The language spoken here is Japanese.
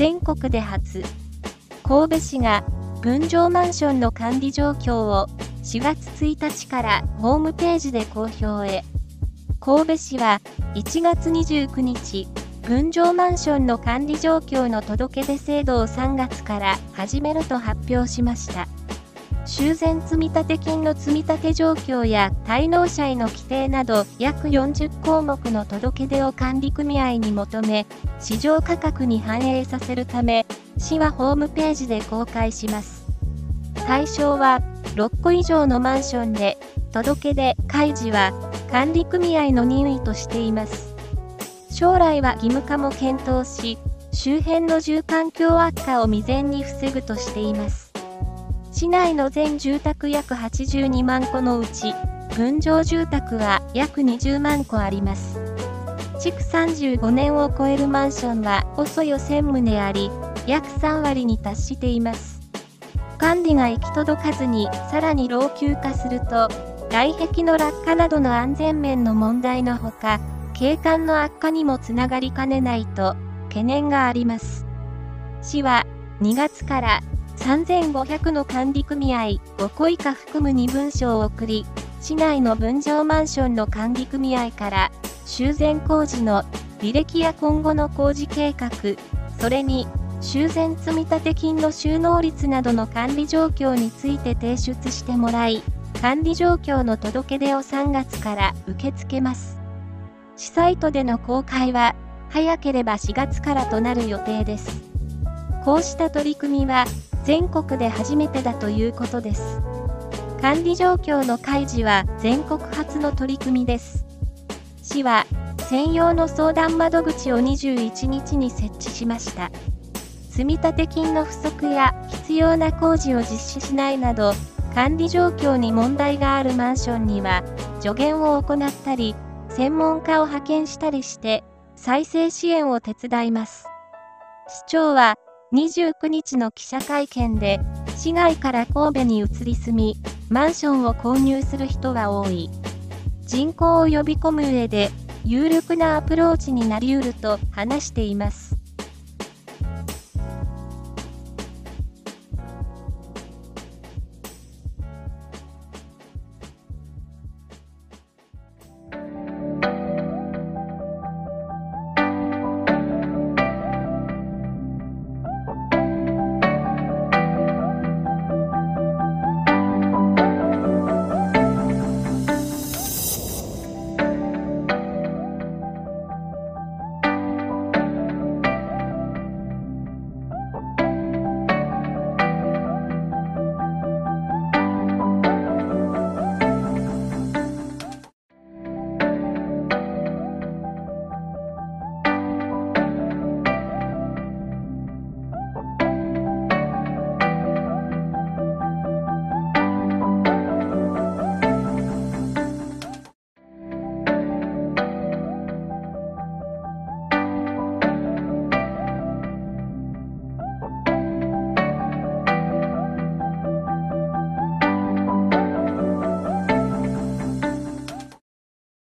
全国で初、神戸市が分譲マンションの管理状況を4月1日からホームページで公表へ。神戸市は1月29日、分譲マンションの管理状況の届け出制度を3月から始めると発表しました。修繕積立金の積立状況や滞納者への規定など約40項目の届け出を管理組合に求め、市場価格に反映させるため、市はホームページで公開します。対象は、6個以上のマンションで、届け出、開示は、管理組合の任意としています。将来は義務化も検討し、周辺の住環境悪化を未然に防ぐとしています。市内の全住宅約82万戸のうち、分譲住宅は約20万戸あります。築35年を超えるマンションはおそよ1000棟あり、約3割に達しています。管理が行き届かずにさらに老朽化すると、外壁の落下などの安全面の問題のほか、景観の悪化にもつながりかねないと懸念があります。市は2月から3500の管理組合5個以下含む2文書を送り、市内の分譲マンションの管理組合から修繕工事の履歴や今後の工事計画、それに修繕積立金の収納率などの管理状況について提出してもらい、管理状況の届け出を3月から受け付けます。市サイトでの公開は、早ければ4月からとなる予定です。こうした取り組みは、全国で初めてだということです。管理状況の開示は全国初の取り組みです。市は専用の相談窓口を21日に設置しました。積立金の不足や必要な工事を実施しないなど、管理状況に問題があるマンションには助言を行ったり、専門家を派遣したりして再生支援を手伝います。市長は29日の記者会見で、市外から神戸に移り住み、マンションを購入する人は多い。人口を呼び込む上で、有力なアプローチになりうると話しています。